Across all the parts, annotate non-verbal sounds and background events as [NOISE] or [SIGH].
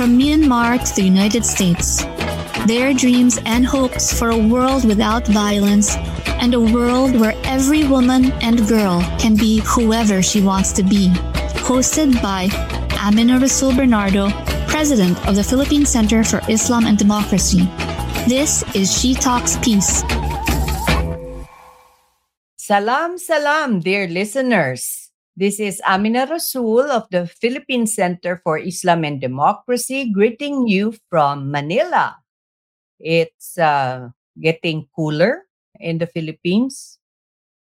from Myanmar to the United States. Their dreams and hopes for a world without violence and a world where every woman and girl can be whoever she wants to be. Hosted by Amina Rasul Bernardo, President of the Philippine Center for Islam and Democracy. This is She Talks Peace. Salam, salam, dear listeners. This is Amina Rasul of the Philippine Center for Islam and Democracy greeting you from Manila. It's uh, getting cooler in the Philippines.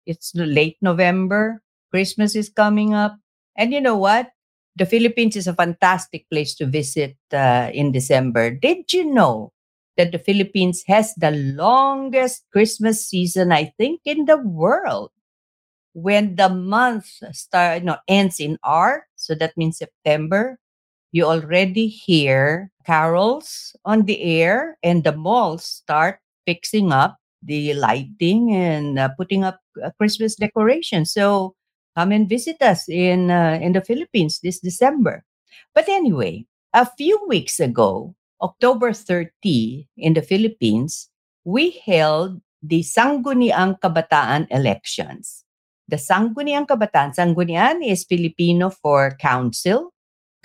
It's late November. Christmas is coming up. And you know what? The Philippines is a fantastic place to visit uh, in December. Did you know that the Philippines has the longest Christmas season, I think, in the world? When the month start, no, ends in R, so that means September, you already hear carols on the air and the malls start fixing up the lighting and uh, putting up uh, Christmas decorations. So come and visit us in uh, in the Philippines this December. But anyway, a few weeks ago, October 30 in the Philippines, we held the Sangguniang Kabataan elections. The Sangguniang Kabataan, Sanggunian is Filipino for council,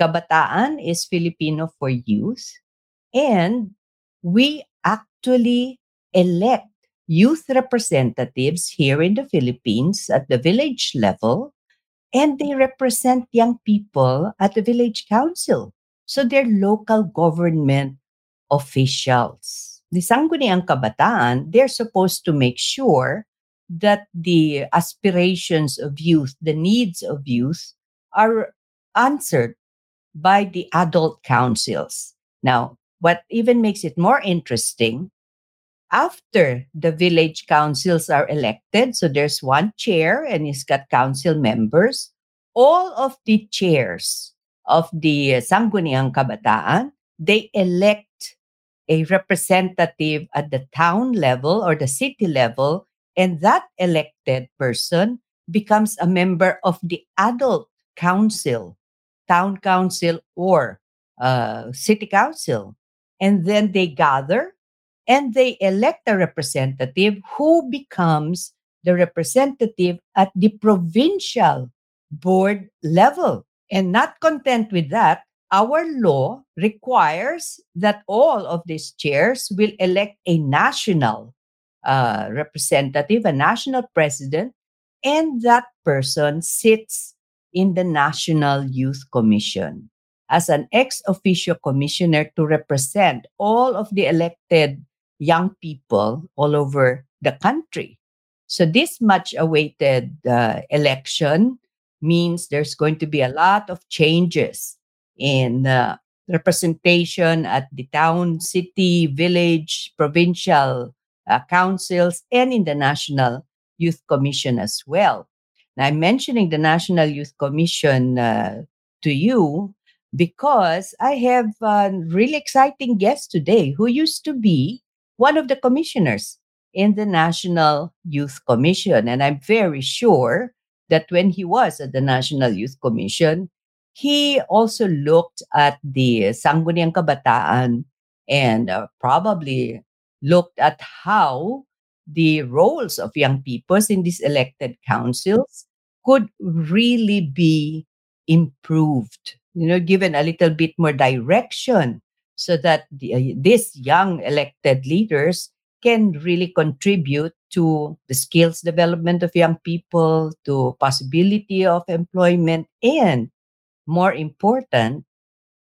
Kabataan is Filipino for youth, and we actually elect youth representatives here in the Philippines at the village level, and they represent young people at the village council. So they're local government officials. The Sangguniang Kabataan, they're supposed to make sure that the aspirations of youth, the needs of youth, are answered by the adult councils. Now, what even makes it more interesting after the village councils are elected, so there's one chair and he's got council members, all of the chairs of the Sangguniang Kabataan, they elect a representative at the town level or the city level, and that elected person becomes a member of the adult council, town council, or uh, city council. And then they gather and they elect a representative who becomes the representative at the provincial board level. And not content with that, our law requires that all of these chairs will elect a national uh, representative, a national president, and that person sits in the National Youth Commission as an ex officio commissioner to represent all of the elected young people all over the country. So, this much awaited uh, election means there's going to be a lot of changes in uh, representation at the town, city, village, provincial uh, councils, and in the National Youth Commission as well. Now, I'm mentioning the National Youth Commission uh, to you because I have a really exciting guest today who used to be one of the commissioners in the National Youth Commission. And I'm very sure that when he was at the National Youth Commission, he also looked at the Sangguniang Kabataan and uh, probably looked at how the roles of young people in these elected councils could really be improved, you know, given a little bit more direction so that the, uh, these young elected leaders can really contribute to the skills development of young people, to possibility of employment, and more important,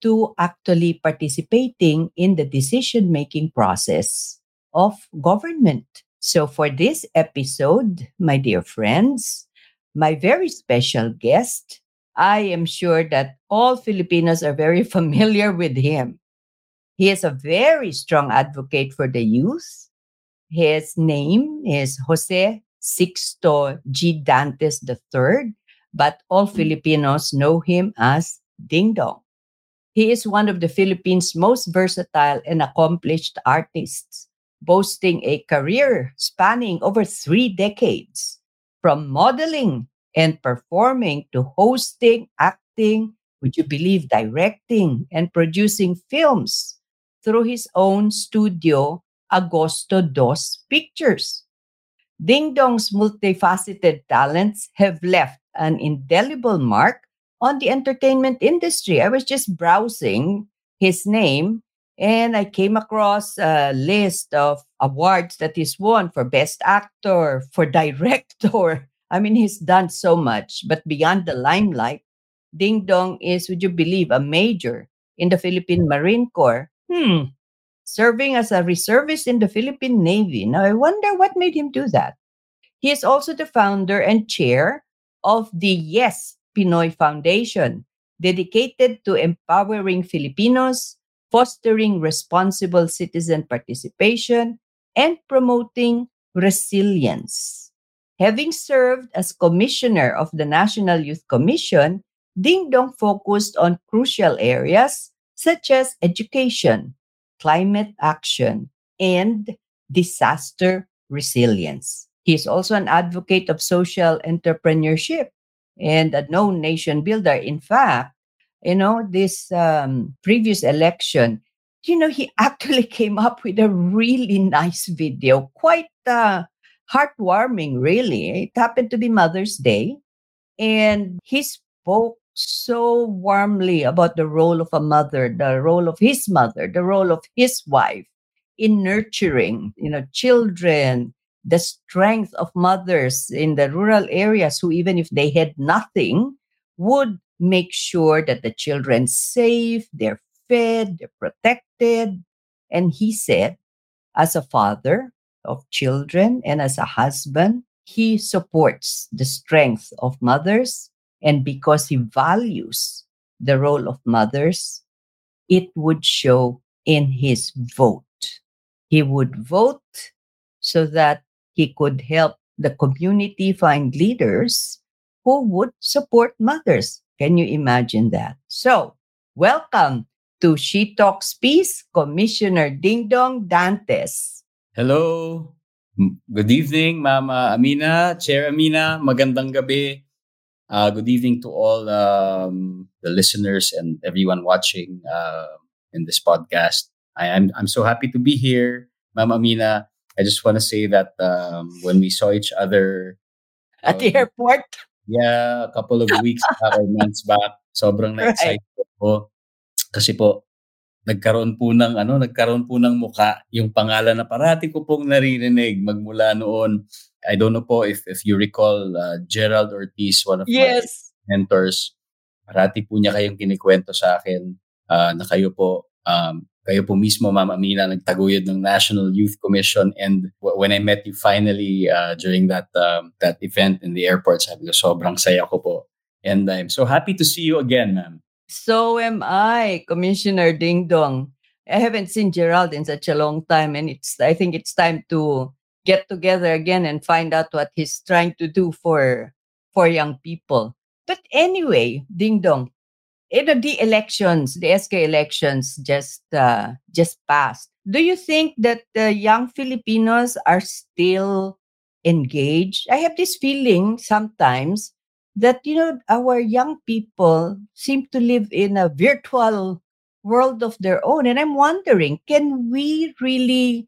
to actually participating in the decision making process of government. So, for this episode, my dear friends, my very special guest, I am sure that all Filipinos are very [LAUGHS] familiar with him. He is a very strong advocate for the youth. His name is Jose Sixto G. Dantes III, but all mm. Filipinos know him as Dingdong. He is one of the Philippines' most versatile and accomplished artists boasting a career spanning over three decades, from modeling and performing to hosting, acting, would you believe, directing and producing films through his own studio, Agosto Dos Pictures. Dingdong's multifaceted talents have left an indelible mark on the entertainment industry. I was just browsing his name and I came across a list of awards that he's won for Best Actor, for Director. [LAUGHS] I mean, he's done so much, but beyond the limelight, Dingdong is, would you believe, a major in the Philippine Marine Corps. Hmm. Serving as a reservist in the Philippine Navy. Now, I wonder what made him do that. He is also the founder and chair of the Yes Pinoy Foundation, dedicated to empowering Filipinos fostering responsible citizen participation, and promoting resilience. Having served as commissioner of the National Youth Commission, Ding Dong focused on crucial areas such as education, climate action, and disaster resilience. He is also an advocate of social entrepreneurship and a known nation builder. In fact, you know, this um, previous election, you know, he [LAUGHS] actually came up with a really nice video, quite uh, heartwarming, really. It happened to be Mother's Day. And he spoke so warmly about the role of a mother, the role of his mother, the role of his wife in nurturing, you know, children, the strength of mothers in the rural areas who, even if they had nothing, would make sure that the children safe, they're fed, they're protected. And he said, as a father of children and as a husband, he supports the strength of mothers. And because he values the role of mothers, it would show in his vote. He would vote so that he could help the community find leaders who would support mothers can you imagine that? So, welcome to She Talks Peace, Commissioner Dingdong Dantes. Hello. Good evening, Mama Amina, Chair Amina. Magandang gabi. Uh, good evening to all um, the listeners and everyone watching uh, in this podcast. I am I'm so happy to be here, Mama Amina. I just want to say that um, when we saw each other at the um, airport, Yeah, a couple of weeks back or months back, sobrang [LAUGHS] na-excite ko. Kasi po, nagkaroon po ng ano, nagkaroon po ng muka yung pangalan na parati ko pong naririnig magmula noon. I don't know po if if you recall uh, Gerald Ortiz, one of yes. my mentors. Parati po niya kayong kinikwento sa akin uh, na kayo po um, kayo po mismo, Ma'am Amina, nagtaguyod ng National Youth Commission. And w- when I met you finally uh, during that um, that event in the airport, sabi ko, sobrang saya ko po. And I'm so happy to see you again, ma'am. So am I, Commissioner Dingdong. I haven't seen Gerald in such a long time, and it's I think it's time to get together again and find out what he's trying to do for for young people. But anyway, Dingdong, you know, the elections, the SK elections just uh, just passed. Do you think that the young Filipinos are still engaged? I have this feeling sometimes that you know our young people seem to live in a virtual world of their own and i'm wondering can we really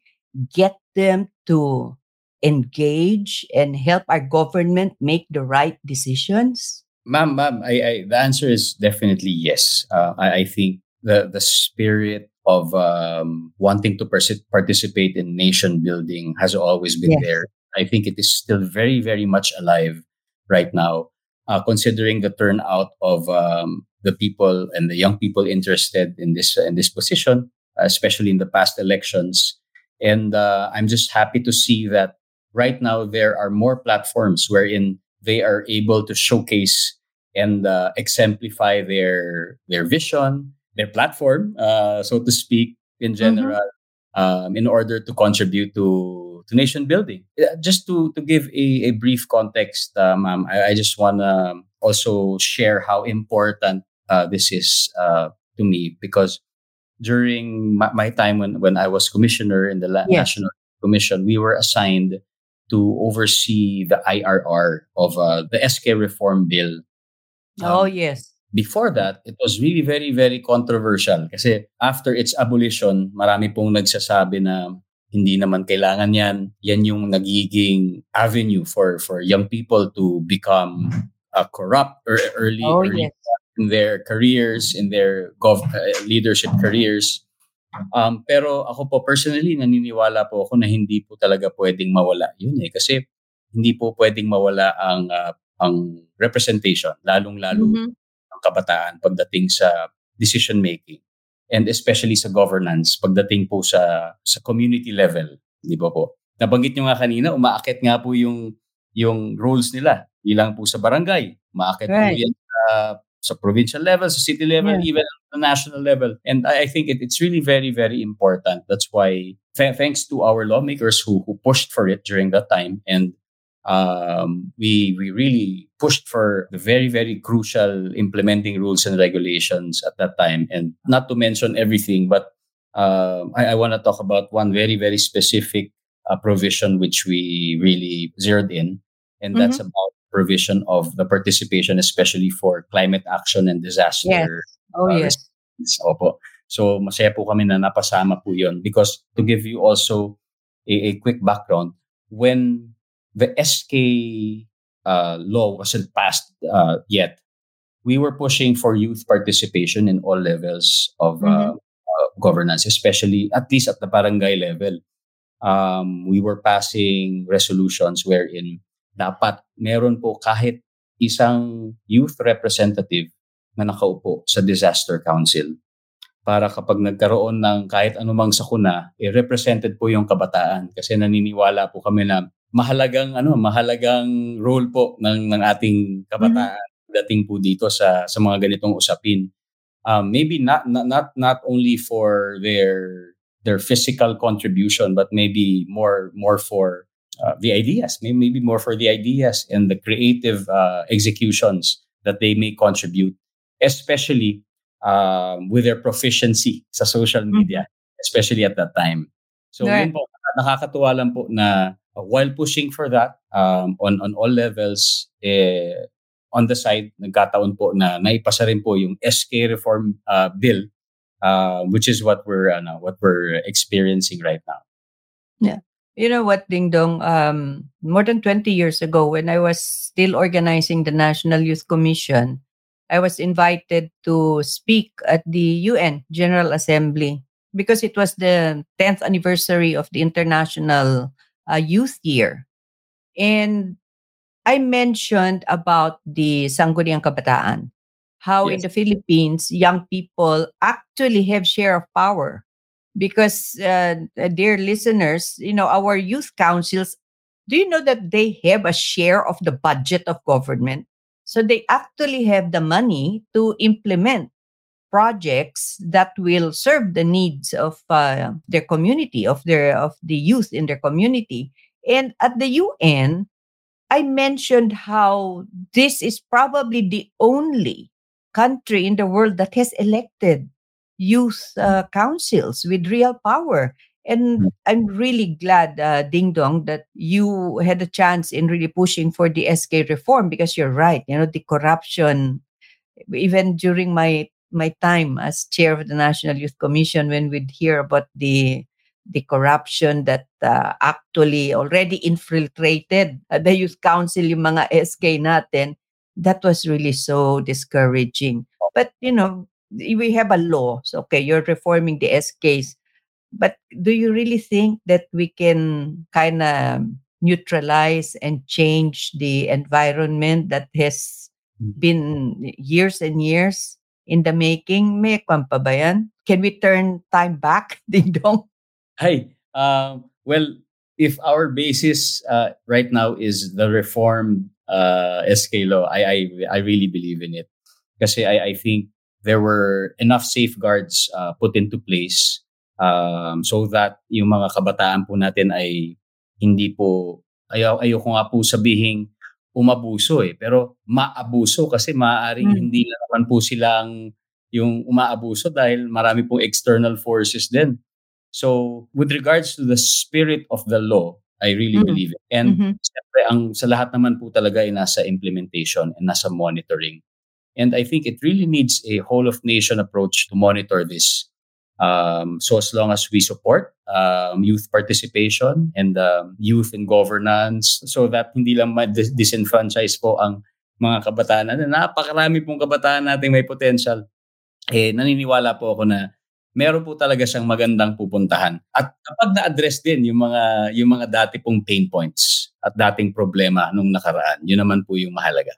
get them to engage and help our government make the right decisions? Ma'am, ma'am, I, I, the answer is definitely yes. Uh, I, I think the the spirit of um, wanting to pers- participate in nation building has always been Yes. there. I think it is still very, very much alive right now, uh, considering the turnout of um, the people and the young people interested in this in this position, especially in the past elections. And uh, I'm just happy to see that right now there are more platforms wherein they are able to showcase and uh, exemplify their their vision, their platform, uh, so to speak, in general, um, in order to contribute to to nation building. Just to to give a, a brief context, uh, ma'am, I, I just want to also share how important uh, this is uh, to me because during my, my time when, when I was commissioner in the. National Commission, we were assigned to oversee the IRR of uh, the SK reform bill. oh, Um, yes. Before that, it was really very, very controversial. Kasi after its abolition, marami pong nagsasabi na hindi naman kailangan yan. Yan yung nagiging avenue for, for young people to become uh, corrupt or early, Oh, early yes. in their careers, in their gov- uh, leadership careers. Um, pero ako po personally, naniniwala po ako na hindi po talaga pwedeng mawala yun eh. Kasi hindi po pwedeng mawala ang ah, ang representation, lalong-lalo Mhm. ng kabataan pagdating sa decision making and especially sa governance pagdating po sa sa community level, di ba po? Nabanggit nyo nga kanina, umaakit nga po yung yung roles nila. Ilang po sa barangay, umaakit po Right. yan sa, sa provincial level, sa city level, Yeah. even at the national level. And I, I think it, it's really very, very important. That's why, th- thanks to our lawmakers who, who pushed for it during that time. And um, we we really pushed for the very very crucial implementing rules and regulations at that time. And not to mention everything but um, I, I want to talk about one very very specific uh, provision which we really zeroed in. And that's about provision of the participation especially for climate action and disaster Oh, uh, yes. Opo. So masaya po kami na napasama po yun because to give you also a, a quick background, when the SK uh, law wasn't passed uh, yet, we were pushing for youth participation in all levels of uh, uh, governance, especially at least at the barangay level. Um, we were passing resolutions wherein dapat meron po kahit isang youth representative na nakaupo sa disaster council. Para kapag nagkaroon ng kahit anumang sakuna, eh, represented po yung kabataan. Kasi naniniwala po kami na mahalagang ano, mahalagang role po ng ng ating kabataan dating po dito sa sa mga ganitong usapin. Um, maybe not, not not not only for their their physical contribution but maybe more more for uh, the ideas, maybe, maybe more for the ideas and the creative uh, executions that they may contribute, especially um, with their proficiency sa social media, especially at that time. So Right. yun po, nakakatuwa lang po na uh, while pushing for that um, on on all levels, eh, on the side, nagkataon po na naipasa rin po yung SK reform uh, bill, uh, which is what we're ano, what we're experiencing right now. You know what, Ding Dong? Um, more than 20 years ago, when I was still organizing the National Youth Commission, I was invited to speak at the UN General Assembly because it was the 10th anniversary of the International uh, Youth Year. And I mentioned about the Sangguniang Kabataan, how in the Philippines, young people actually have share of power because uh, uh, dear listeners you know our youth councils do you know that they have a share of the budget of government so they actually have the money to implement projects that will serve the needs of uh, their community of their of the youth in their community and at the UN I mentioned how this is probably the only country in the world that has elected youth uh, councils with real power. And I'm really glad, uh, Dingdong, that you had a chance in really pushing for the SK reform because you're right. You know, the corruption, even during my my time as chair of the National Youth Commission, when we'd hear about the the corruption that uh, actually already infiltrated uh, the youth council, yung mga SK natin, that was really so discouraging. But, you know, we have a law. So, okay, you're reforming the SKs. But do you really think that we can kind of neutralize and change the environment that has hmm. been years and years in the making? May kwan pa ba yan? Can we turn time back, [LAUGHS] Dingdong? Hi. Um, well, if our basis uh, right now is the reformed uh, SK law, I, I, I really believe in it. Kasi I, I think there were enough safeguards uh, put into place um, so that yung mga kabataan po natin ay hindi po ayaw ayoko nga po sabihin umabuso eh pero maabuso kasi maaaring hmm. hindi na naman po silang yung umaabuso dahil marami pong external forces din. So with regards to the spirit of the law, I really mm believe it. And mm-hmm. siyempre, ang sa lahat naman po talaga ay nasa implementation and nasa monitoring. And I think it really needs a whole of nation approach to monitor this. Um, so as long as we support um, youth participation and um, youth in governance so that hindi lang ma-disenfranchise po ang mga kabataan na napakarami pong kabataan nating may potential eh naniniwala po ako na meron po talaga siyang magandang pupuntahan. At kapag na-address din yung mga yung mga dati pong pain points at dating problema nung nakaraan, yun naman po yung mahalaga.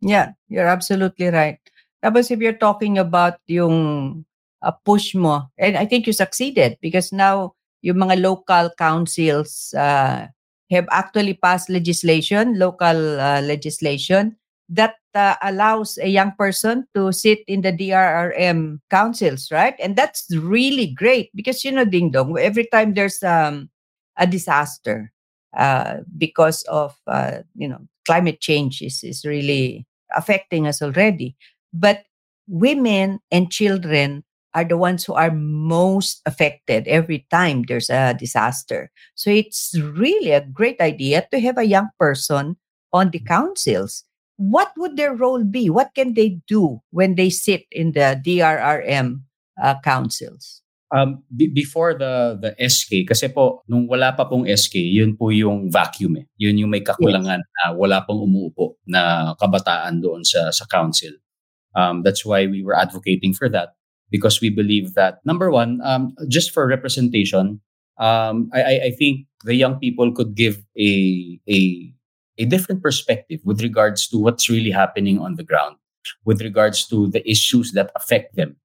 Yeah, you're absolutely right. Tapos if you're talking about yung uh, push mo, and I think you succeeded because now yung mga local councils uh, have actually passed legislation, local uh, legislation that uh, allows a young person to sit in the DRRM councils, right? And that's really great because you know, Dingdong, every time there's um, a disaster uh, because of uh, you know climate change is is really affecting us already. But women and children are the ones who are most affected every time there's a disaster. So it's really a great idea to have a young person on the councils. What would their role be? What can they do when they sit in the DRRM uh, councils? Um, b- before the the SK, kasi po, nung wala pa pong SK, yun po yung vacuum eh. Yun yung may kakulangan yes. na wala pang umuupo na kabataan doon sa, sa council. Um, that's why we were advocating for that because we believe that, number one, um, just for representation, um, I, I think the young people could give a, a, a different perspective with regards to what's really happening on the ground, with regards to the issues that affect them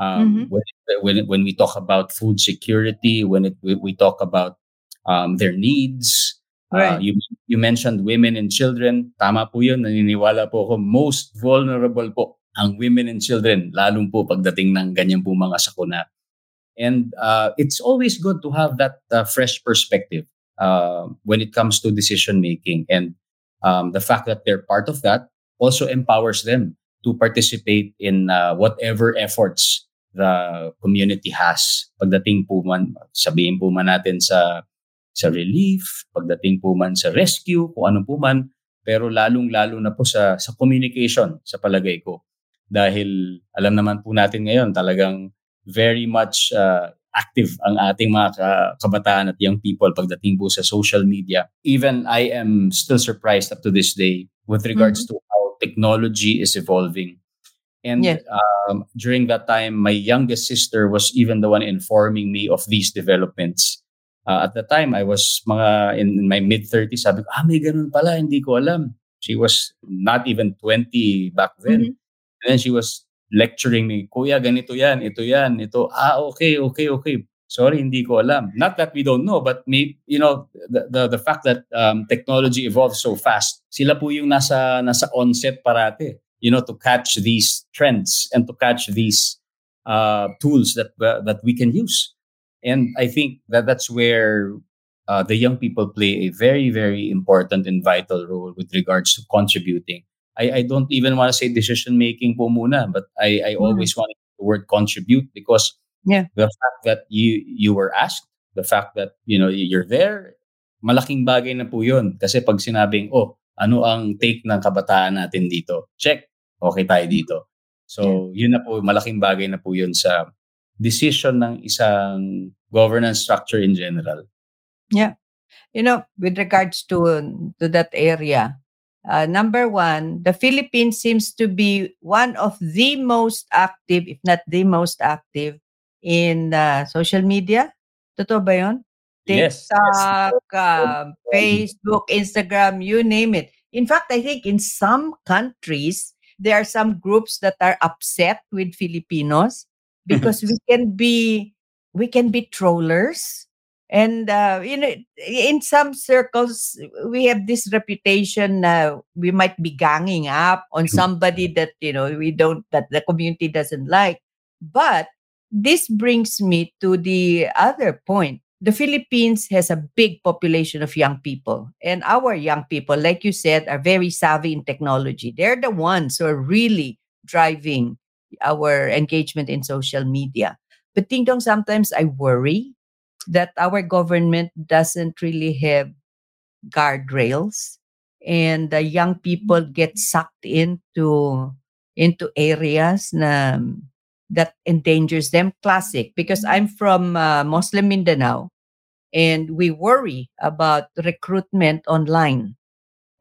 um, mm-hmm. when, when when we talk about food security, when it, we talk about um, their needs. Uh, right. Uh, you you mentioned women and children. Tama po yun. Naniniwala po ako most vulnerable po ang women and children, lalong po pagdating ng ganyan po mga sakuna. And uh, it's always good to have that uh, fresh perspective uh, when it comes to decision making. And um, the fact that they're part of that also empowers them to participate in uh, whatever efforts the community has. Pagdating po man, sabihin po man natin sa sa relief, pagdating po man sa rescue, kung ano po man, pero lalong-lalo na po sa sa communication sa palagay ko. Dahil alam naman po natin ngayon talagang very much uh, active ang ating mga kabataan at young people pagdating po sa social media. Even I am still surprised up to this day with regards mm-hmm. to how technology is evolving and yes. um, during that time, my youngest sister was even the one informing me of these developments. Uh, at the time, I was mga in, in my mid-30s. Sabi ko, ah, may ganun pala, hindi ko alam. She was not even 20 back then. Mm-hmm. And then she was lecturing me, Kuya, ganito yan, ito yan, ito. Ah, okay, okay, okay. Sorry, hindi ko alam. Not that we don't know, but may, you know, the, the, the fact that um, technology evolves so fast, sila po yung nasa, nasa onset parate you know, to catch these trends and to catch these uh, tools that uh, that we can use. And I think that that's where uh, the young people play a very, very important and vital role with regards to contributing. I, I don't even want to say decision making po muna, but I, I mm. always want the word contribute because yeah. the fact that you you were asked, the fact that you know you're there, malaking bagay na po yun. Kasi pag sinabing, oh, ano ang take ng kabataan natin dito? Check okay tayo dito. So, yeah. yun na po, malaking bagay na po yun sa decision ng isang governance structure in general. Yeah. You know, with regards to to that area, uh, number one, the Philippines seems to be one of the most active, if not the most active, in uh, social media. Totoo ba yun? Yes, yes. TikTok, um, Facebook, Instagram, you name it. In fact, I think in some countries, there are some groups that are upset with Filipinos because we can be we can be trollers and uh, you know in some circles we have this reputation uh, we might be ganging up on somebody that you know we don't that the community doesn't like but this brings me to the other point the Philippines has a big population of young people. And our young people, like you said, are very savvy in technology. They're the ones who are really driving our engagement in social media. But Dingdong, sometimes I worry that our government doesn't really have guardrails and the young people get sucked into into areas na that endangers them. Classic, because I'm from uh, Muslim Mindanao and we worry about recruitment online,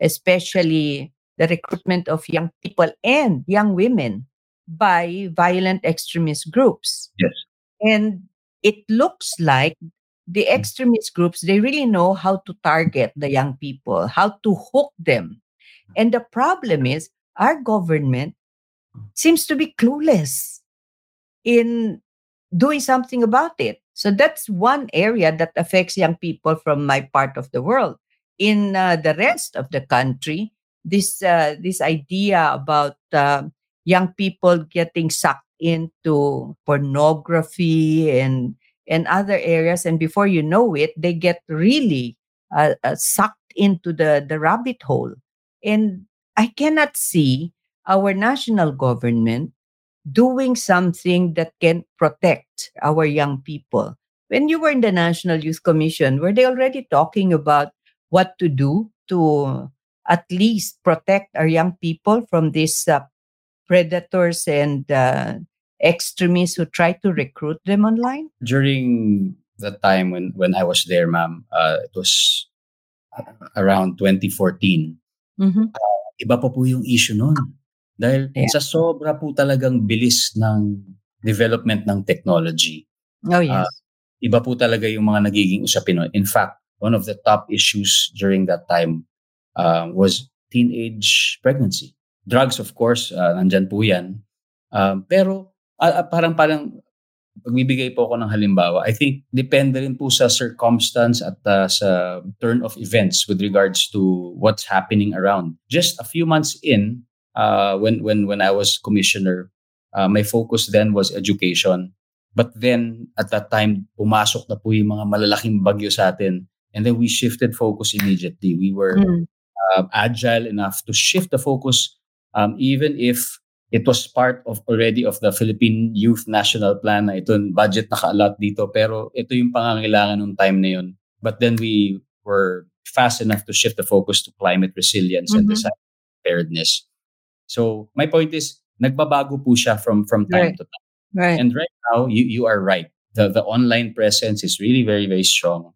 especially the recruitment of young people and young women by violent extremist groups. Yes. And it looks like the extremist groups, they really know how to target the young people, how to hook them. And the problem is, our government seems to be clueless in doing something about it. So that's one area that affects young people from my part of the world. In uh, the rest of the country, this uh, this idea about uh, young people getting sucked into pornography and and other areas, and before you know it, they get really uh, uh, sucked into the the rabbit hole. And I cannot see our national government doing something that can protect our young people. When you were in the National Youth Commission, were they already talking about what to do to at least protect our young people from these uh, predators and uh, extremists who try to recruit them online? During the time when, when I was there, ma'am, uh, it was around 2014. Mm-hmm. Uh, iba pa po yung issue noon. Dahil Yeah. sa sobra po talagang bilis ng development ng technology, Oh, yes. iba po talaga yung mga nagiging usapin nun. In fact, one of the top issues during that time uh, was teenage pregnancy. Drugs, of course, uh, nandyan po yan. Um, pero ah, parang parang pagbibigay po ako ng halimbawa, I think depende rin po sa circumstance at uh, sa turn of events with regards to what's happening around. Just a few months in, uh, when when when I was commissioner, uh, my focus then was education. But then at that time, pumasok na po yung mga malalaking bagyo sa atin. And then we shifted focus immediately. We were Mm. um, agile enough to shift the focus, um, even if it was part of already of the Philippine Youth National Plan na ito, budget nakaalat dito, pero ito yung pangangailangan ng time na yun. But then we were fast enough to shift the focus to climate resilience and Mhm. disaster preparedness. So my point is, nagbabago po siya from from time Right. to time. Right. And right now, you, you are right. The, the online presence is really very, very strong.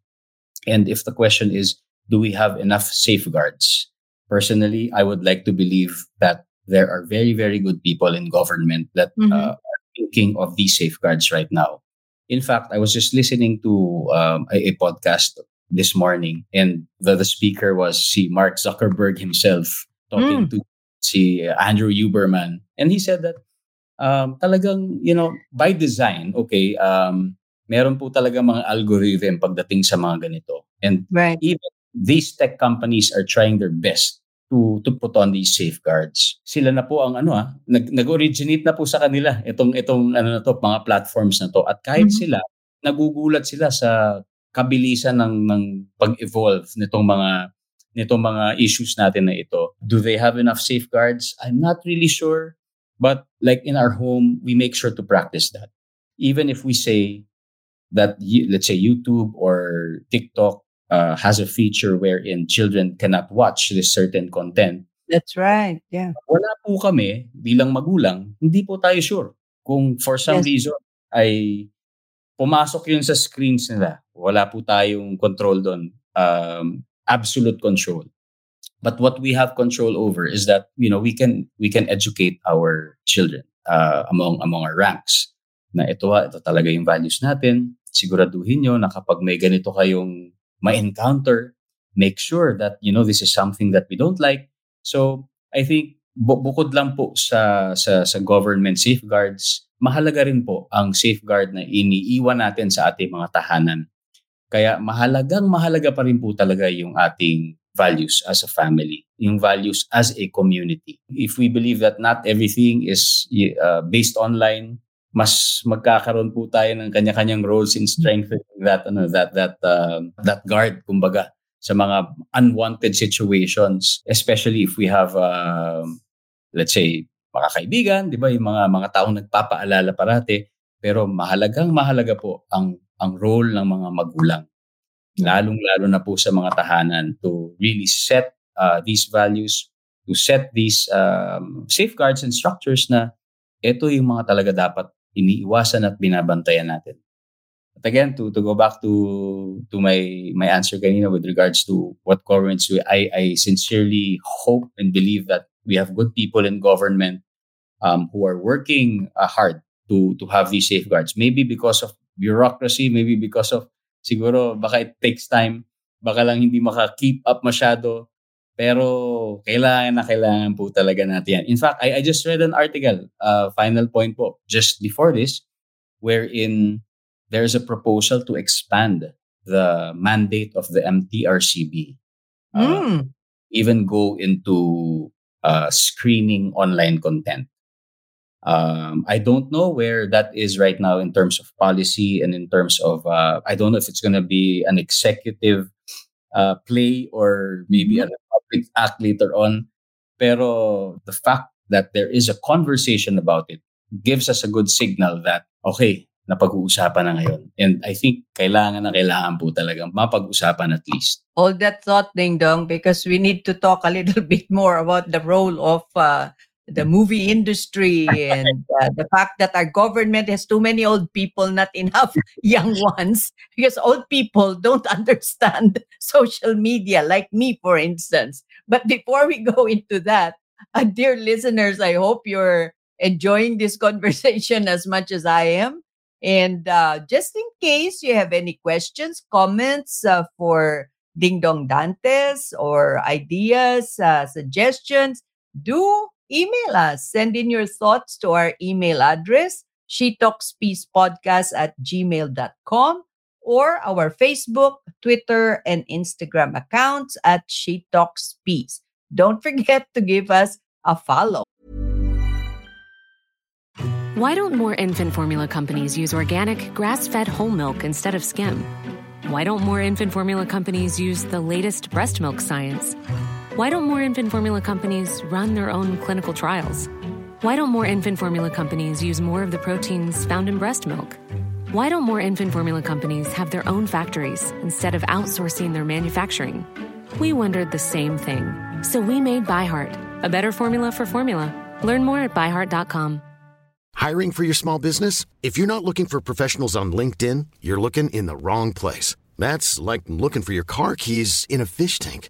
And if the question is, do we have enough safeguards? Personally, I would like to believe that there are very, very good people in government that Mhm. uh, are thinking of these safeguards right now. In fact, I was just listening to um, a, a podcast this morning, and the, the speaker was si Mark Zuckerberg himself talking to si Andrew Huberman. And he said that um, talagang, you know, by design, okay, um, meron po talaga mga algorithm pagdating sa mga ganito. And right. even these tech companies are trying their best to to put on these safeguards. Sila na po ang ano ah, nag, nag-originate na po sa kanila itong itong ano na to, mga platforms na to. At kahit Mhm. sila nagugulat sila sa kabilisan ng ng pag-evolve nitong mga nitong mga issues natin na ito. Do they have enough safeguards? I'm not really sure. But like in our home, we make sure to practice that. Even if we say that, let's say YouTube or TikTok uh, has a feature wherein children cannot watch this certain content, That's right. Yeah. wala po kami bilang magulang, hindi po tayo sure kung for some Yes. reason ay pumasok yun sa screens nila. Wala po tayong control doon. Um, absolute control. But what we have control over is that you know we can we can educate our children uh, among among our ranks na ito ito talaga yung values natin. Siguraduhin nyo na kapag may ganito kayong ma-encounter, make sure that you know this is something that we don't like. So I think bu- bukod lang po sa sa sa government safeguards, mahalaga rin po ang safeguard na iniiwan natin sa ating mga tahanan. Kaya mahalagang mahalaga pa rin po talaga yung ating values as a family, yung values as a community. If we believe that not everything is uh, based online, mas magkakaroon po tayo ng kanya-kanyang roles in strengthening that ano that that uh, that guard kumbaga sa mga unwanted situations. Especially if we have uh, let's say mga kaibigan, 'di ba, yung mga mga taong nagpapaalala parate, pero mahalagang mahalaga po ang ang role ng mga magulang. Lalong-lalo na po sa mga tahanan to really set uh, these values, to set these um, safeguards and structures na ito yung mga talaga dapat iniiwasan at binabantayan natin. But again, to to go back to to my my answer kanina with regards to what governments I I sincerely hope and believe that we have good people in government um, who are working uh, hard to to have these safeguards. Maybe because of bureaucracy, maybe because of siguro baka it takes time, baka lang hindi maka-keep up masyado, pero kailangan na kailangan po talaga natin yan. In fact, I, I just read an article, uh, final point po, just before this, wherein there's a proposal to expand the mandate of the MTRCB. Uh, Mm. even go into uh, screening online content. Um, I don't know where that is right now in terms of policy and in terms of uh, I don't know if it's going to be an executive uh, play or maybe a public act later on. Pero the fact that there is a conversation about it gives us a good signal that okay, napag-uusapan na ngayon. And I think kailangan na kailangan po talagang mapag-usapan at least. All that thought, Ding Dong, because we need to talk a little [LAUGHS] bit more about the role of uh, the movie industry [LAUGHS] and uh, the fact that our government has too many old people, not enough [LAUGHS] young ones, because old people don't [LAUGHS] understand social media, like me, for instance. But before we go into that, uh, dear listeners, I hope you're enjoying this conversation as much as I am. And uh, just in case you have any questions, comments uh, for Dingdong Dantes or ideas, uh, suggestions, do email us. Send in your thoughts to our email address, she talks peace podcast at gmail.com or our Facebook, Twitter, and Instagram accounts at she talks peace. Don't forget to give us a follow. Why don't more infant formula companies use organic, grass fed whole milk instead of skim? Why don't more infant formula companies use the latest breast milk science? Why don't more infant formula companies run their own clinical trials? Why don't more infant formula companies use more of the proteins found in breast milk? Why don't more infant formula companies have their own factories instead of outsourcing their manufacturing? We wondered the same thing. So we made ByHeart, a better formula for formula. Learn more at byheart.com. Hiring for your small business? If you're not looking for professionals on LinkedIn, you're looking in the wrong place. That's like looking for your car keys in a fish tank.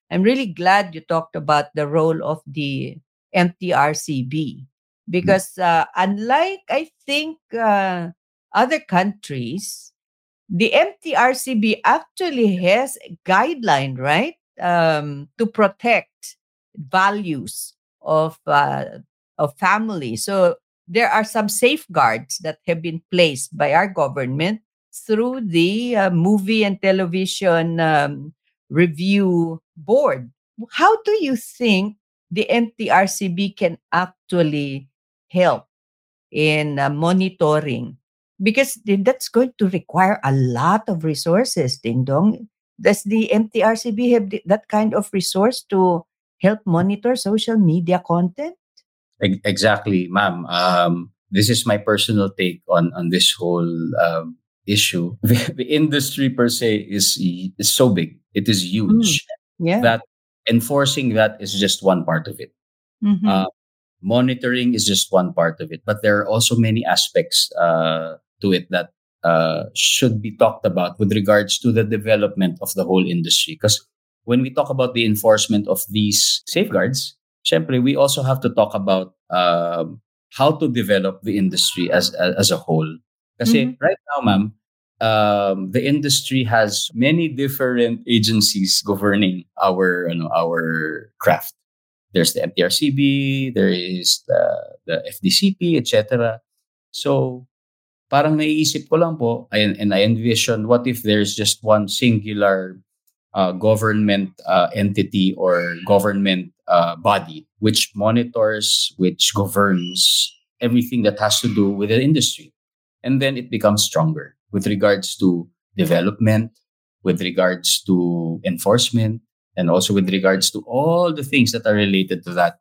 I'm really glad you talked about the role of the MTRCB because uh, unlike, I think, uh, other countries, the MTRCB actually has a guideline, right, um, to protect values of uh, of family. So there are some safeguards that have been placed by our government through the uh, movie and television um, review board. How do you think the MTRCB can actually help in uh, monitoring because that's going to require a lot of resources, Dingdong. Does the MTRCB have that kind of resource to help monitor social media content? Exactly, ma'am. Um, this is my personal take on on this whole um, issue. [LAUGHS] The, the, industry per se is is so big; it is huge. Mm, yeah. That enforcing that is just one part of it. Mm-hmm. Uh, monitoring is just one part of it, but there are also many aspects uh, to it that uh, should be talked about with regards to the development of the whole industry. Because when we talk about the enforcement of these safeguards, syempre, we also have to talk about um, how to develop the industry as as a whole. Because mm-hmm. right now, ma'am, um, the industry has many different agencies governing our you know, our craft. There's the MTRCB, there is the the FDCP, etc. So parang naiisip ko lang po, and, and I envision what if there's just one singular uh, government uh, entity or government uh, body which monitors, which governs everything that has to do with the industry. And then it becomes stronger with regards to development, with regards to enforcement, and also with regards to all the things that are related to that.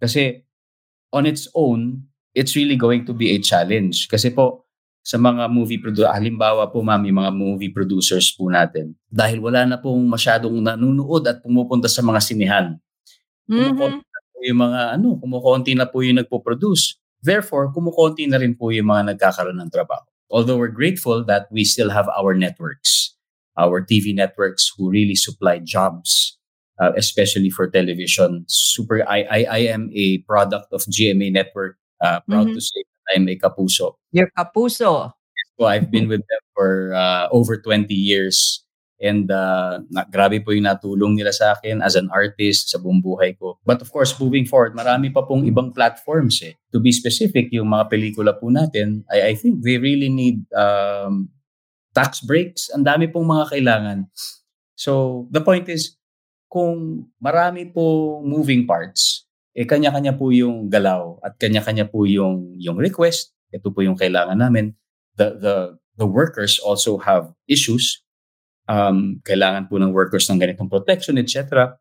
Kasi on its own, it's really going to be a challenge. Kasi po, sa mga movie producer, halimbawa po ma'am, yung mga movie producers po natin, dahil wala na pong masyadong nanonood at pumupunta sa mga sinihan. Mm-hmm. yung mga ano, kumukonti na po yung nagpo-produce. Therefore, kumukonti na rin po yung mga nagkakaroon ng trabaho. Although we're grateful that we still have our networks, our TV networks who really supply jobs, uh, especially for television. Super, I, I, I am a product of GMA Network. Uh, proud mm-hmm. to say that I'm a Kapuso. You're Kapuso. So I've been with them for uh, over 20 years. And uh, na, grabe po yung natulong nila sa akin as an artist sa buong buhay ko. But of course, moving forward, marami pa pong ibang platforms eh. To be specific, yung mga pelikula po natin, I, I think they really need um, tax breaks. Ang dami pong mga kailangan. So the point is, kung marami po moving parts, eh kanya-kanya po yung galaw at kanya-kanya po yung yung request. Ito po yung kailangan namin. The the the workers also have issues. Um, kailangan po ng workers ng ganitong protection, etc.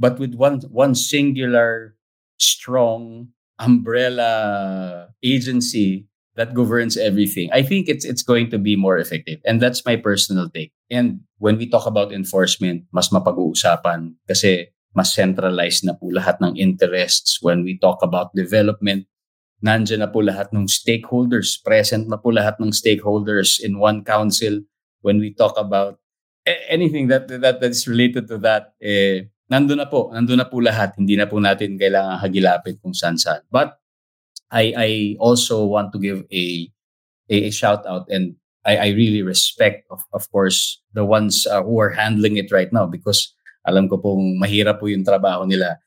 But with one one singular strong umbrella agency that governs everything. I think it's it's going to be more effective. And that's my personal take. And when we talk about enforcement, mas mapag-uusapan kasi mas centralized na po lahat ng interests. When we talk about development, nandyan na po lahat ng stakeholders. Present na po lahat ng stakeholders in one council. When we talk about anything that that, that is related to that, eh, nandun na po. Nandun na po lahat. Hindi na po natin kailangan hagilapin kung saan-saan. But I, I also want to give a, a, a shout out and I, I really respect, of, of course, the ones uh, who are handling it right now because alam ko pong mahirap po yung trabaho nila.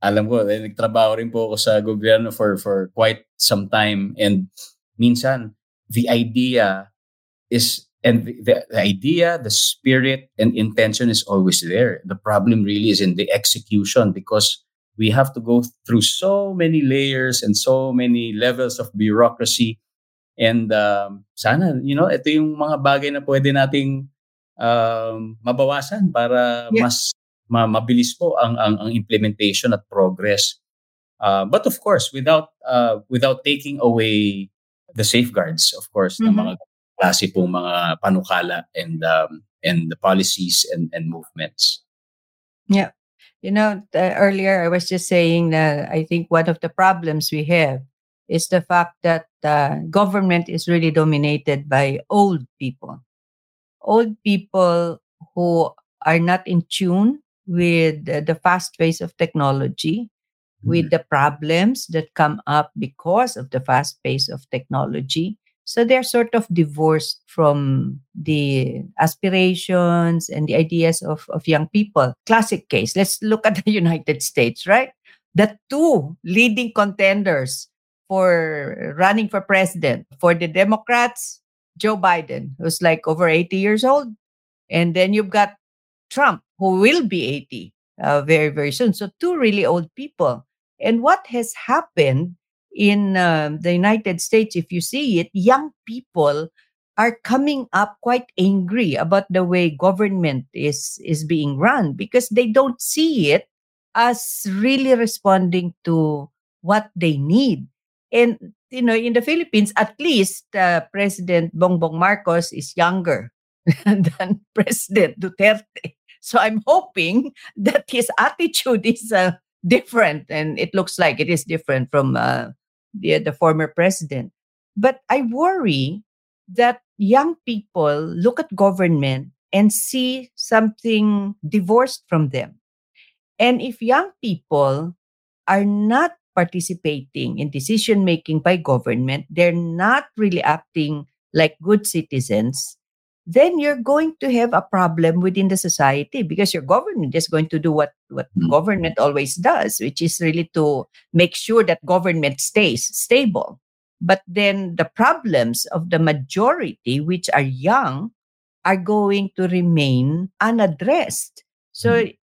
Alam ko, eh, nagtrabaho rin po ako sa gobyerno for, for quite some time. And minsan, the idea is, and the, the idea, the spirit, and intention is always there. The problem really is in the execution because we have to go through so many layers and so many levels of bureaucracy. And um, sana, you know, ito yung mga bagay na pwede nating um, mabawasan para yeah. mas ma- mabilis po ang, ang, ang implementation at progress. Uh, but of course, without uh, without taking away the safeguards, of course, mm-hmm. ng mga klase pong mga panukala and um, and the policies and, and movements. Yeah. You know, uh, earlier I was just saying that I think one of the problems we have is the fact that uh, government is really dominated by old people old people who are not in tune with the fast pace of technology, mm-hmm. with the problems that come up because of the fast pace of technology. So they're sort of divorced from the aspirations and the ideas of, of young people. Classic case. Let's look at the [LAUGHS] United States, right? The two leading contenders for running for president for the Democrats Joe Biden, who's like over 80 years old. And then you've got Trump, who will be 80 uh, very, very soon. So, two really old people. And what has happened in uh, the United States, if you see it, young people are coming up quite angry about the way government is is being run because they don't see it as really responding to what they need. And you know, in the Philippines, at least uh, President Bongbong Marcos is younger [LAUGHS] than President Duterte. So I'm hoping that his attitude is uh, different, and it looks like it is different from uh, the the former president. But I worry that young people look at government and see something divorced from them. And if young people are not participating in decision making by government, they're not really acting like good citizens, then you're going to have a problem within the society because your government is going to do what, what mm-hmm. government always does, which is really to make sure that government stays stable. But then the problems of the majority, which are young, are going to remain unaddressed. So mm-hmm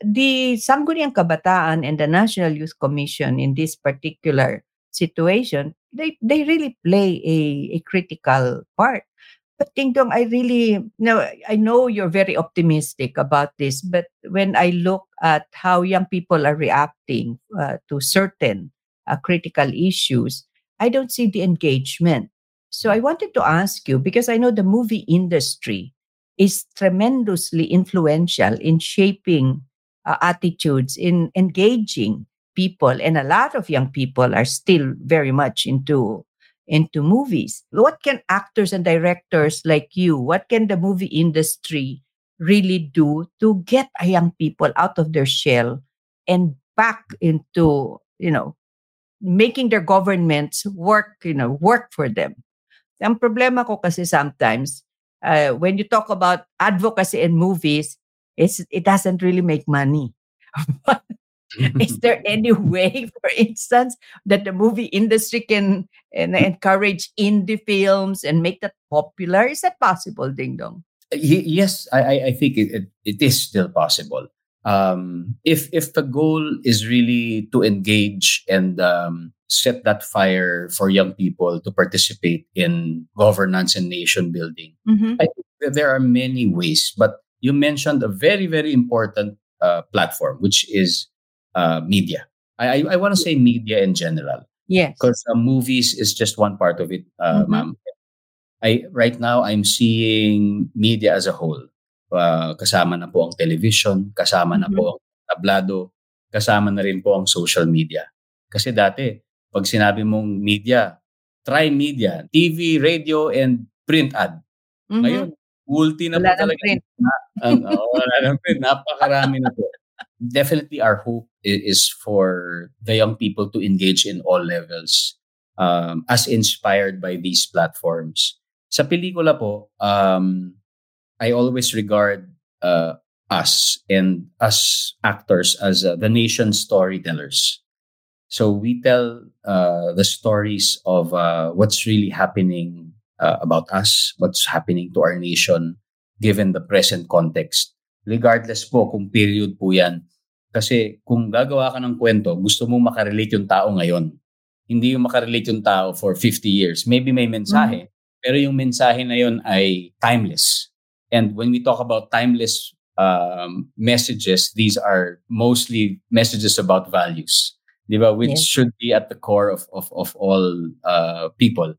the Sangguniang Kabataan and the National Youth Commission in this particular situation, they, they really play a, a critical part. But Dingdong, I really no, I know you're very optimistic about this, but when I look at how young people are reacting uh, to certain uh, critical issues, I don't see the engagement. So I wanted to ask you because I know the movie industry is tremendously influential in shaping uh, attitudes, in engaging people. And a lot of young people are still very much into into movies. What can actors and directors like you, what can the movie industry really do to get young people out of their shell and back into, you know, making their governments work, you know, work for them? Ang problema ko kasi sometimes, uh, when you talk about advocacy in movies, it's, it doesn't really make money. [LAUGHS] is there [LAUGHS] any way, for instance, that the movie industry can encourage indie films and make that popular? Is that possible, Dingdong? yes, I, I think it, it, it is still possible. Um, if if the goal is really to engage and um, set that fire for young people to participate in governance and nation building. Mm-hmm. I think there are many ways, but you mentioned a very, very important uh, platform, which is uh, media. I, I, I want to say media in general. Yes. Because uh, movies is just one part of it, uh, mm-hmm. ma'am. I, right now, I'm seeing media as a whole. Uh, kasama na po ang television, kasama mm-hmm. na po ang tablado, kasama na rin po ang social media. Kasi dati, pag sinabi mong media, try media, TV, radio, and print ad. Mm-hmm. Ngayon, multi na wala po talaga. Print. ang, oh, wala ng print. Napakarami na po. Definitely our hope is for the young people to engage in all levels um, as inspired by these platforms. Sa pelikula po, um, I always regard uh, us and us actors as uh, the nation's storytellers. So we tell uh, the stories of uh, what's really happening uh, about us, what's happening to our nation, given the present context. Regardless po kung period po yan. Kasi kung gagawa ka ng kwento, gusto mo makarelate yung tao ngayon. Hindi yung makarelate yung tao for 50 years. Maybe may mensahe, mm-hmm. pero yung mensahe na yun ay timeless. And when we talk about timeless um, messages, these are mostly messages about values. di ba? Which yes. should be at the core of of of all uh, people.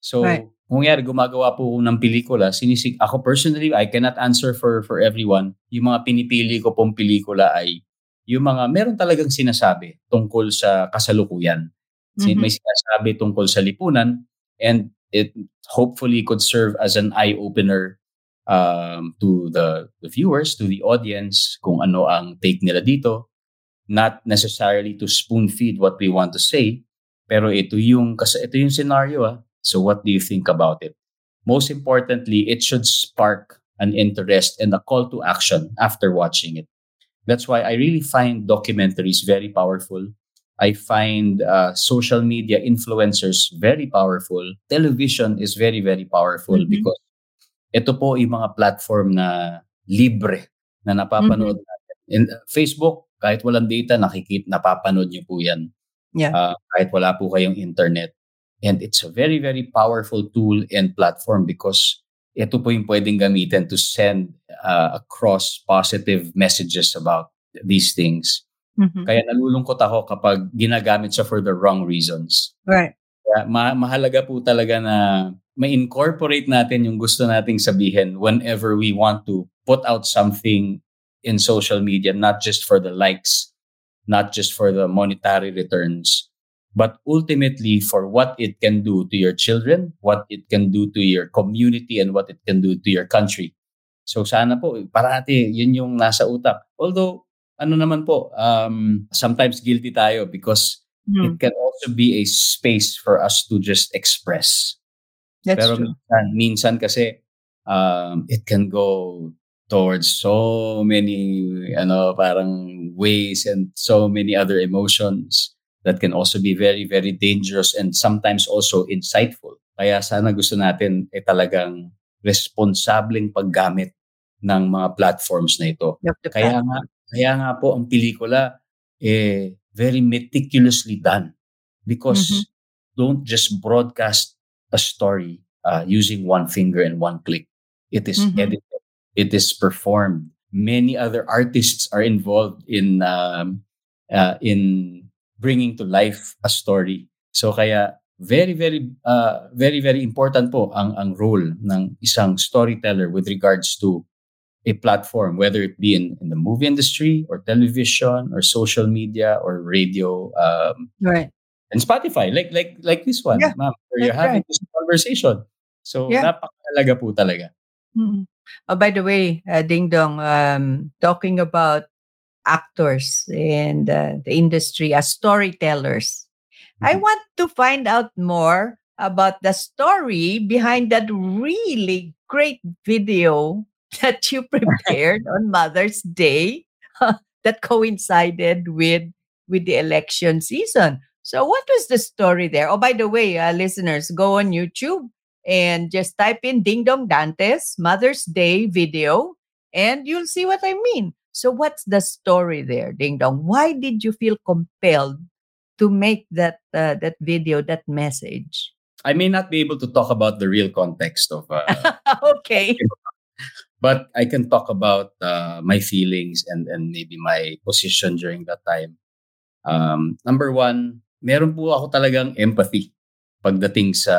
So, right. Kung yari gumagawa po ng pelikula, sinisig ako personally, I cannot answer for for everyone. Yung mga pinipili ko pong pelikula ay yung mga meron talagang sinasabi tungkol sa kasalukuyan. Mm-hmm. May sinasabi tungkol sa lipunan and it hopefully could serve as an eye opener um, to the, the viewers, to the audience, kung ano ang take nila dito not necessarily to spoon feed what we want to say, pero ito yung kasi ito yung scenario ah. So what do you think about it? Most importantly, it should spark an interest and a call to action after watching it. That's why I really find documentaries very powerful. I find uh, social media influencers very powerful. Television is very, very powerful mm-hmm. because ito po yung mga platform na libre na napapanood mm-hmm. natin. In uh, Facebook, kahit walang data, nakikita, napapanood niyo po yan. Yeah. Uh, kahit wala po kayong internet. And it's a very, very powerful tool and platform because ito po yung pwedeng gamitin to send uh, across positive messages about these things. Mhm. Kaya nalulungkot ako kapag ginagamit siya for the wrong reasons. Right. Kaya ma- mahalaga po talaga na ma-incorporate natin yung gusto nating sabihin whenever we want to put out something in social media, not just for the likes, not just for the monetary returns, but ultimately for what it can do to your children, what it can do to your community, and what it can do to your country. So sana po, parati yun yung nasa utak. Although, ano naman po, um, sometimes guilty tayo because Mm. it can also be a space for us to just express. That's Pero true. minsan, minsan kasi um, it can go towards so many ano parang ways and so many other emotions that can also be very very dangerous and sometimes also insightful. Kaya sana gusto natin eh talagang responsableng paggamit ng mga platforms na ito. Kaya nga, kaya nga po ang pelikula eh very meticulously done because Mhm. don't just broadcast a story uh, using one finger and one click. It is Mhm. edited. It is performed. Many other artists are involved in um, uh, in bringing to life a story. So kaya very very uh, very very important po ang ang role ng isang storyteller with regards to a platform, whether it be in, in the movie industry or television or social media or radio um, Right. and Spotify, like like like this one, Yeah, ma'am, where you're having right. this conversation. So Yeah. napakalaga po talaga. Mm. Oh, by the way, uh, Dingdong, um, talking about actors and uh, the industry as storytellers, I Mhm. want to find out more about the story behind that really great video [LAUGHS] that you [LAUGHS] prepared on Mother's Day [LAUGHS] that coincided with with the election season. So, what was the story there? Oh, by the way, uh, listeners, go on YouTube and just type in Dingdong Dantes Mother's Day video, and you'll see what I mean. So, what's the story there, Dingdong? Why did you feel compelled to make that uh, that video, that message? I may not be able to talk about the real context of, uh, [LAUGHS] okay. but I can talk about uh, my feelings and and maybe my position during that time. Um, number one, meron po ako talagang empathy pagdating sa,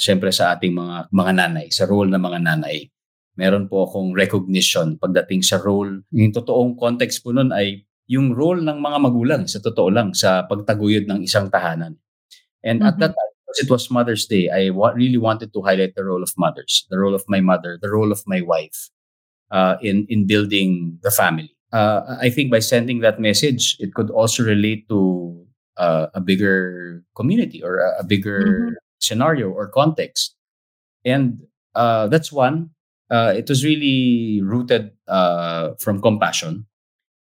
syempre sa ating mga mga nanay, sa role ng mga nanay. Meron po akong recognition pagdating sa role. Yung totoong context po nun ay yung role ng mga magulang, sa totoo lang, sa pagtaguyod ng isang tahanan. And at Mhm. that time, because it was Mother's Day, I wa- really wanted to highlight the role of mothers, the role of my mother, the role of my wife uh, in in building the family. Uh, I think by sending that message, it could also relate to uh, a bigger community or a, a bigger scenario or context. And uh, that's one. Uh, it was really rooted uh, from compassion.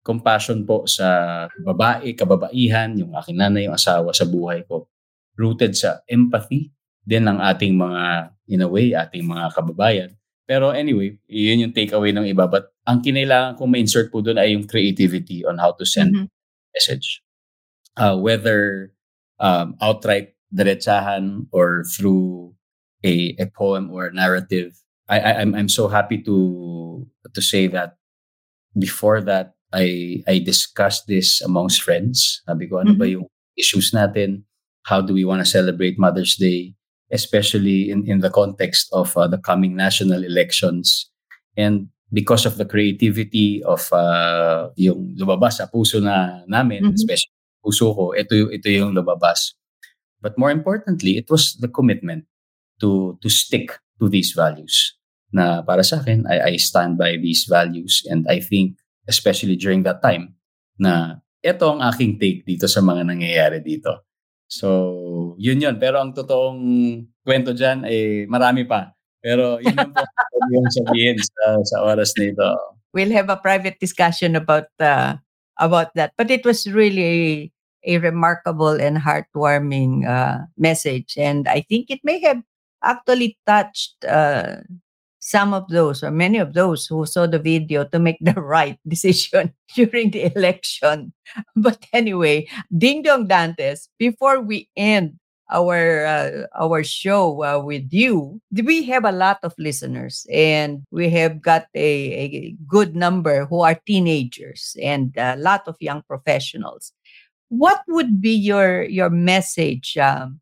Compassion po sa babae, kababaihan, yung aking nanay, yung asawa sa buhay ko. Rooted sa empathy din ng ating mga, in a way, ating mga kababayan. Pero anyway, yun yung takeaway ng iba. But ang kinailangan kong ma-insert po doon ay yung creativity on how to send Mhm. message. Uh, whether um, outright diretsahan or through a, a poem or a narrative. I, I, I'm, I'm so happy to to say that before that, I, I discussed this amongst friends. Sabi ko, ano ba yung issues natin? How do we want to celebrate Mother's Day? Especially in, in the context of uh, the coming national elections. And because of the creativity of uh, yung lumabas sa puso na namin, Mhm. especially puso ko, ito, yung- ito yung lumabas. But more importantly, it was the commitment to to stick to these values. Na para sa akin, I, I stand by these values and I think, especially during that time, na ito ang aking take dito sa mga nangyayari dito. So, yun yun. Pero ang totoong kwento dyan, eh, marami pa. Pero yun lang po yung sabihin sa, sa oras na ito. We'll have a private discussion about uh, about that. But it was really a remarkable and heartwarming uh, message, and I think it may have actually touched uh, some of those or many of those who saw the video to make the [LAUGHS] right decision [LAUGHS] during the election. [LAUGHS] But anyway, Dingdong Dantes, before we end our uh, our show uh, with you, we have a lot of listeners, and we have got a, a good number who are teenagers and a lot of young professionals. What would be your your message um,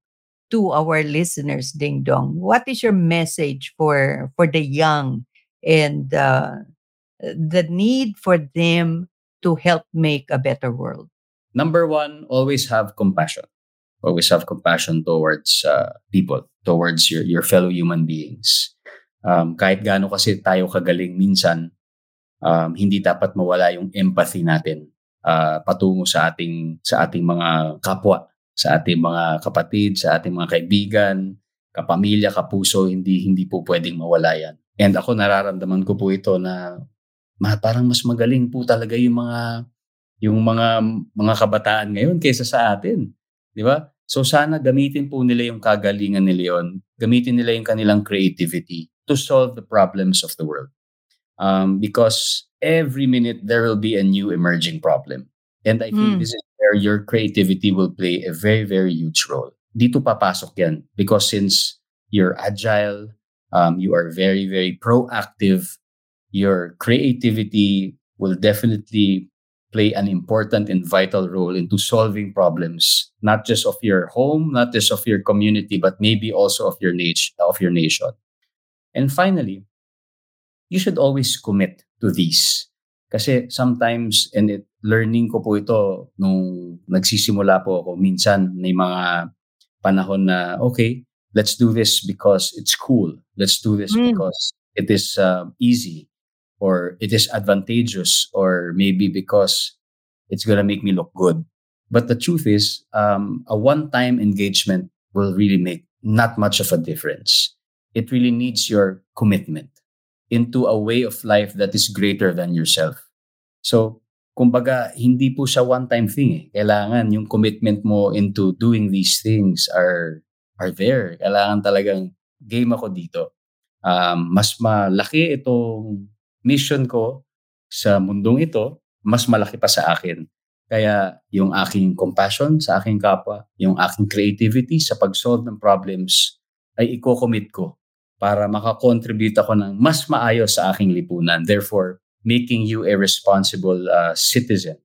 to our listeners, Dingdong? What is your message for for the young and uh, the need for them to help make a better world? Number one, always have compassion. Always have compassion towards uh, people, towards your, your fellow human beings. Um, kahit gaano kasi tayo kagaling minsan, um, hindi dapat mawala yung empathy natin uh, patungo sa ating sa ating mga kapwa sa ating mga kapatid, sa ating mga kaibigan, kapamilya, kapuso, hindi hindi po pwedeng mawala yan. And ako nararamdaman ko po ito na ma, parang mas magaling po talaga yung mga yung mga mga kabataan ngayon kaysa sa atin. 'Di ba? So sana gamitin po nila yung kagalingan nila yon, gamitin nila yung kanilang creativity to solve the problems of the world. Um, because every minute there will be a new emerging problem. And I think mm. this is where your creativity will play a very, very huge role. Dito papasok yan because since you're agile, um, you are very, very proactive, your creativity will definitely play an important and vital role into solving problems, not just of your home, not just of your community, but maybe also of your nation, of your nation. And finally, you should always commit to these. Kasi sometimes, and it, learning ko po ito nung nagsisimula po ako, minsan may mga panahon na, okay, let's do this because it's cool. Let's do this mm. because it is uh, easy or it is advantageous or maybe because it's going to make me look good. But the truth is, um, a one-time engagement will really make not much of a difference. It really needs your commitment into a way of life that is greater than yourself. So, kumbaga, hindi po siya one-time thing eh. Kailangan yung commitment mo into doing these things are are there. Kailangan talagang game ako dito. Um, mas malaki itong mission ko sa mundong ito, mas malaki pa sa akin. Kaya yung aking compassion sa aking kapwa, yung aking creativity sa pag-solve ng problems ay i-commit ko para makakontribute ako ng mas maayos sa aking lipunan. Therefore, making you a responsible uh, citizen,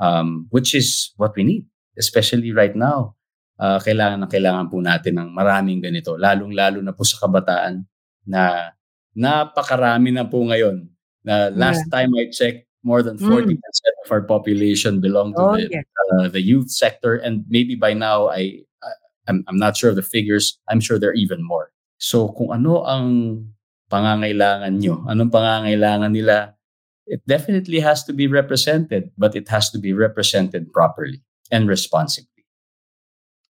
um, which is what we need, especially right now. Uh, kailangan na kailangan po natin ng maraming ganito, lalong-lalo na po sa kabataan na napakarami na po ngayon. Na last yeah. time I checked, more than 40% mm. of our population belong to oh, the, yeah. uh, the youth sector. And maybe by now, I, I I'm, I'm not sure of the figures. I'm sure there are even more. So kung ano ang pangangailangan nyo, anong pangangailangan nila, it definitely has to be represented, but it has to be represented properly and responsibly.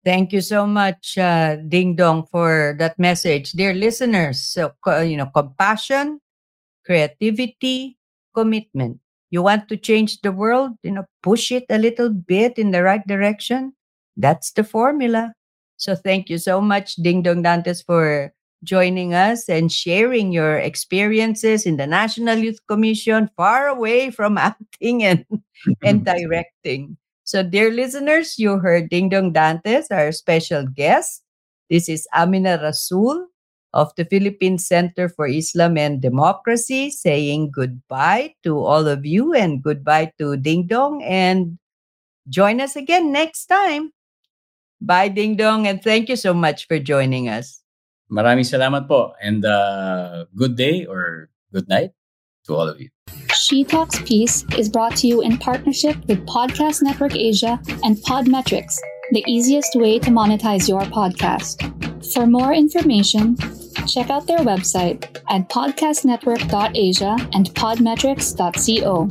Thank you so much, uh, Dingdong, for that message. Dear listeners, so, you know, compassion, creativity, commitment. You want to change the world, you know, push it a little bit in the right direction. That's the formula. So thank you so much, Dingdong Dantes, for joining us and sharing your experiences in the National Youth Commission, far away from [LAUGHS] acting and, and mm-hmm. directing. So, dear listeners, you heard Dingdong Dantes, our special guest. This is Amina Rasul of the Philippine Center for Islam and Democracy saying goodbye to all of you and goodbye to Dingdong and join us again next time. Bye, Dingdong, and thank you so much for joining us. Maraming salamat po and uh, good day or good night to all of you. She Talks Peace is brought to you in partnership with Podcast Network Asia and Podmetrics, the easiest way to monetize your podcast. For more information, check out their website at podcastnetwork.asia and podmetrics.co.